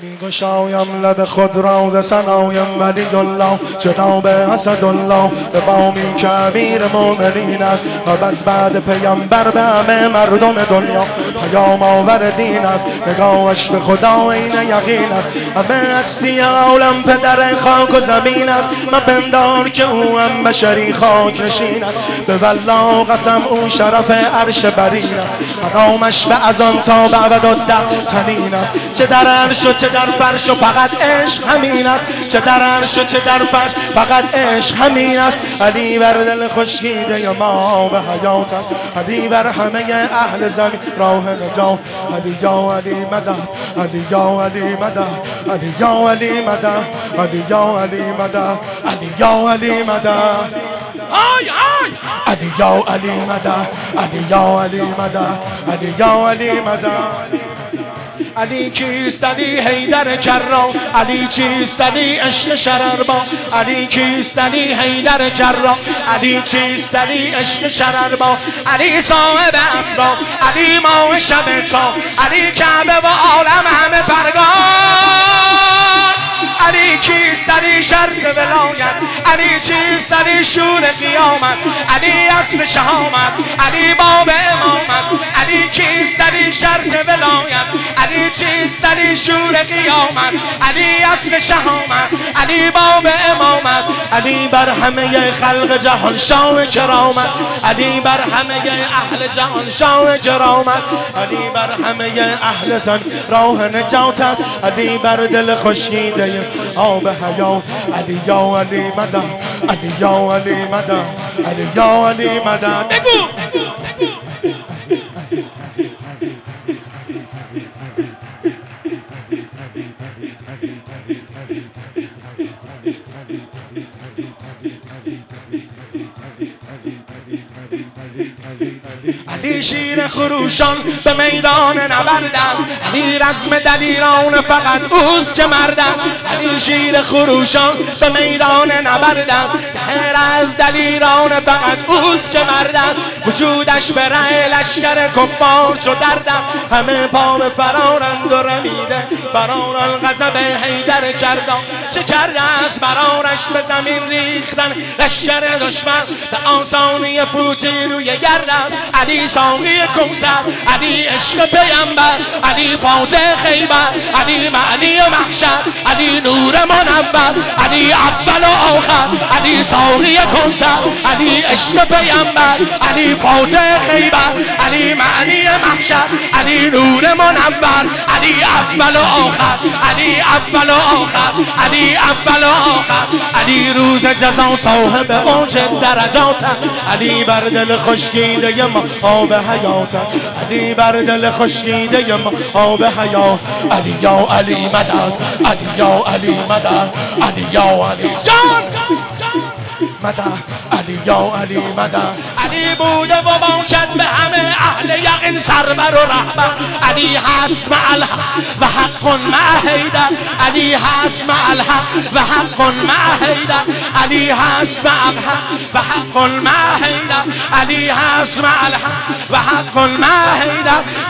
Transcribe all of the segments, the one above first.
میگشایم لب خود را ز سنایم ولی الله جناب اسد به بامی که امیر مؤمنین است و بس بعد پیامبر به همه مردم دنیا. پیام آور دین است نگاهش به خدا این یقین است. همه هستی عالم پدر خاک و زمین است. ما بندار که او هم بشری خاک نشین است. به والله قسم او شرف عرش برین است. نامش به از آن تا بعد و تنین است. چه در عرش و چه در فرش و فقط عشق همین است. چه در عرش و چه در فرش فقط عشق همین است. علی بر دل خشکیده ما به حیات است. علی بر همه اهل زمین راه نجات. علی یا علی مدد علی یا علی مدد علی یا علی مدد علی یا علی مدد علی یا علی مدد آی آی علی یا علی مدد علی یا علی مدد علی یا علی مدد علی کیست؟ علی حیدر کرام علی چیست؟ علی عشق شرربا علی کیست؟ علی حیدر کرام علی چیست؟ علی عشق شرربا علی صاحب اسرا علی ماه شب تا. علی کعبه و عالم همه پرگان علی کیست؟ علی شرط ولایت. علی چیست؟ علی شور قیامت. علی اصل شهامت. علی باب امامت. علی کیست؟ علی شرط ولایت. علی چیست؟ علی شور قیامت. علی اصل شهامت. علی باب امامت. علی بر همه خلق جهان شام کرامت. علی بر همه اهل جهان شام کرامت. علی بر همه اهل زن راه نجات است. علی بر دل خشکیده آب حیات علی یا علی مدن. علی یا علی مدن. علی یا علی مدن. بگو. I've been علی شیر خروشان به میدان نبرد است. علی رزم دلیران فقط اوست که مرد است. علی شیر خروشان به میدان نبرد است. غیر از دلیران فقط اوست که مرد است. وجودش به ره لشکر کفار شدردم همه پا به فرارند و رمیده برار الغضب حیدر کردم چه کرده است برارش به زمین ریختن. لشکر دشمن به آسانی فوتی روی گرد است. علی ساقی کوسر علی عشق پیمبر علی فاتح خیبر علی معنی محشر علی نور منور علی اول و آخر علی ساقی کوسر علی عشق پیمبر علی فاتح خیبر علی معنی محشر علی نور منور علی اول و آخر علی اول و آخر علی اول و آخر علی روز جزا صاحب اوج درجات علی بر دل خشکیده ما آب حیات علی بر دل خشکیده ما. آب حیات علی یا علی مدد علی یا علی مدد علی یا علی. جان! مدد علی یا علی مدد. علی بوده و باشد به همه اهل یقین سربر و رهبر. علی هست مع و حق مع علی هست مع و حق مع علی هست مع و حق مع علی هست مع و حق مع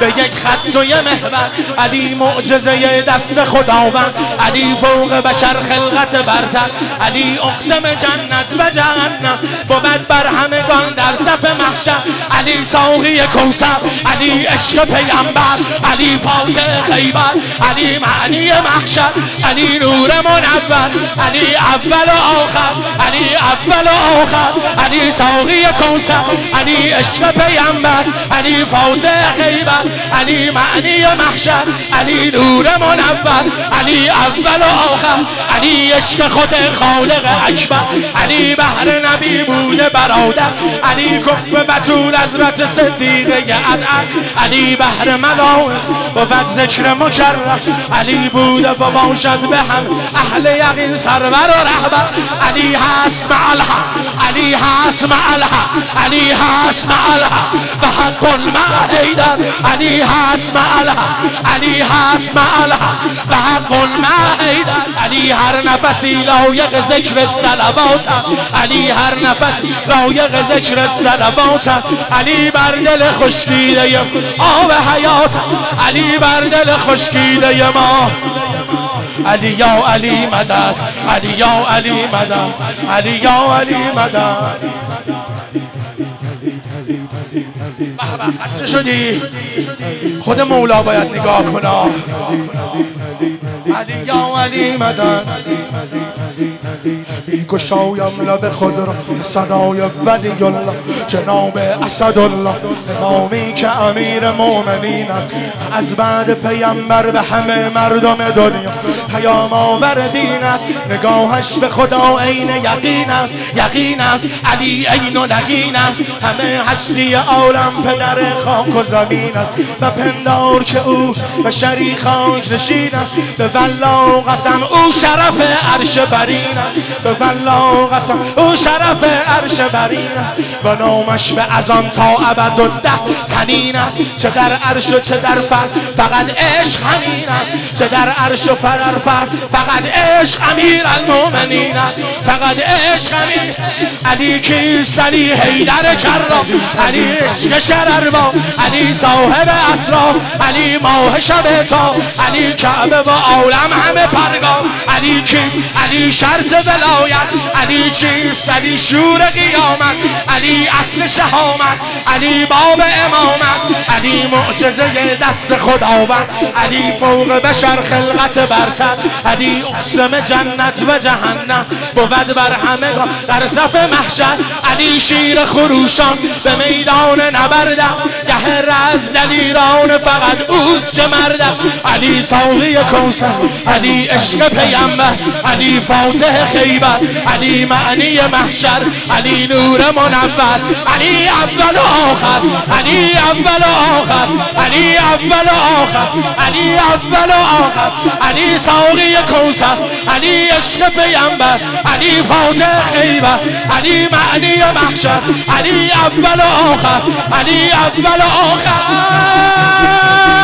به یک خط و یه محور. علی معجزه دست خداوند. علی فوق بشر خلقت برتر. علی اقسم جنت و جهنم. بود بر همگان در صف محشر. علی ساقی کوسر علی عشق پیغمبر علی فاتح خیبر علی معنی محشر علی نور منور علی اول و آخر علی اول و آخر علی ساقی کوسر علی عشق پیغمبر علی فاتح خیبر علی معنی محشر علی نور منور علی اول و آخر علی عشق خود خالق اکبر علی بهر نبی بوده برادر علی کف بطول حضرت صدیقه عدن علی بهر ملائک بود ذکر مکرم علی بوده و باشد به هم. اهل یقین سرور و رهبر. علی هست مع الحق. علی هست مع الحق. علی هست مع حق مع حیدر. علی هست مع علی هست مع و حق مع علی هر نفسی لایق ذکر سلوات علی هر نفس لایق ذکر سلوات علی بر دل خشکیده آب حیات. علی بر دل خشکیده ما علی یا علی مدد. علی یا علی مدد. علی یا علی مدد. خسته خود مولا باید نگاه کنه علی یا علی مدد. گشایم لب خود را صدای ولی الله جناب اسد الله امامی که امیر مؤمنین است. از بعد پیامبر به همه مردم دنیا. پیام آور دین است. نگاهش به خدا عین یقین است. یقین است. علی عین و است. همه هستی عالم پدر خاک و زمین است. و پندار که او به شری خاک نشین است. به والله قسم او شرف عرش برین. به والله قسم او شرف عرش برین. و نامش به از تا ابد و ده تنین است. چه در عرش و چه در فرد فقط عشق همین است. چه در عرش و فرد فرد فقط عشق امیر المومنین فقط عشق امیر. علی کیست؟ علی حیدر کرا. علی عشق شرر با علی صاحب اسرا. علی ماه شب تا. علی کعبه و عالم همه پرگام. علی کیست علی شرط ولایت. علی چیست؟ علی شور قیامت. علی اصل شهامت. علی باب امامت. علی معجزه دست خداوند. علی فوق بشر خلقت برتر. علی اقسم جنت و جهنم. بود بر همه در صف محشر. علی شیر خروشان. به میدان نبردم. گه رز دلیران فقط اوست که مردم. علی ساقی کوسر علی عشق پیامبر علی فاتح خیبر علی معنی محشر علی نور منور علی اول و آخر علی اول و آخر علی اول و آخر علی اول و آخر علی ساقی کوسر علی عشق پیامبر علی فاتح خیبر علی معنی محشر علی اول و آخر علی اول و آخر.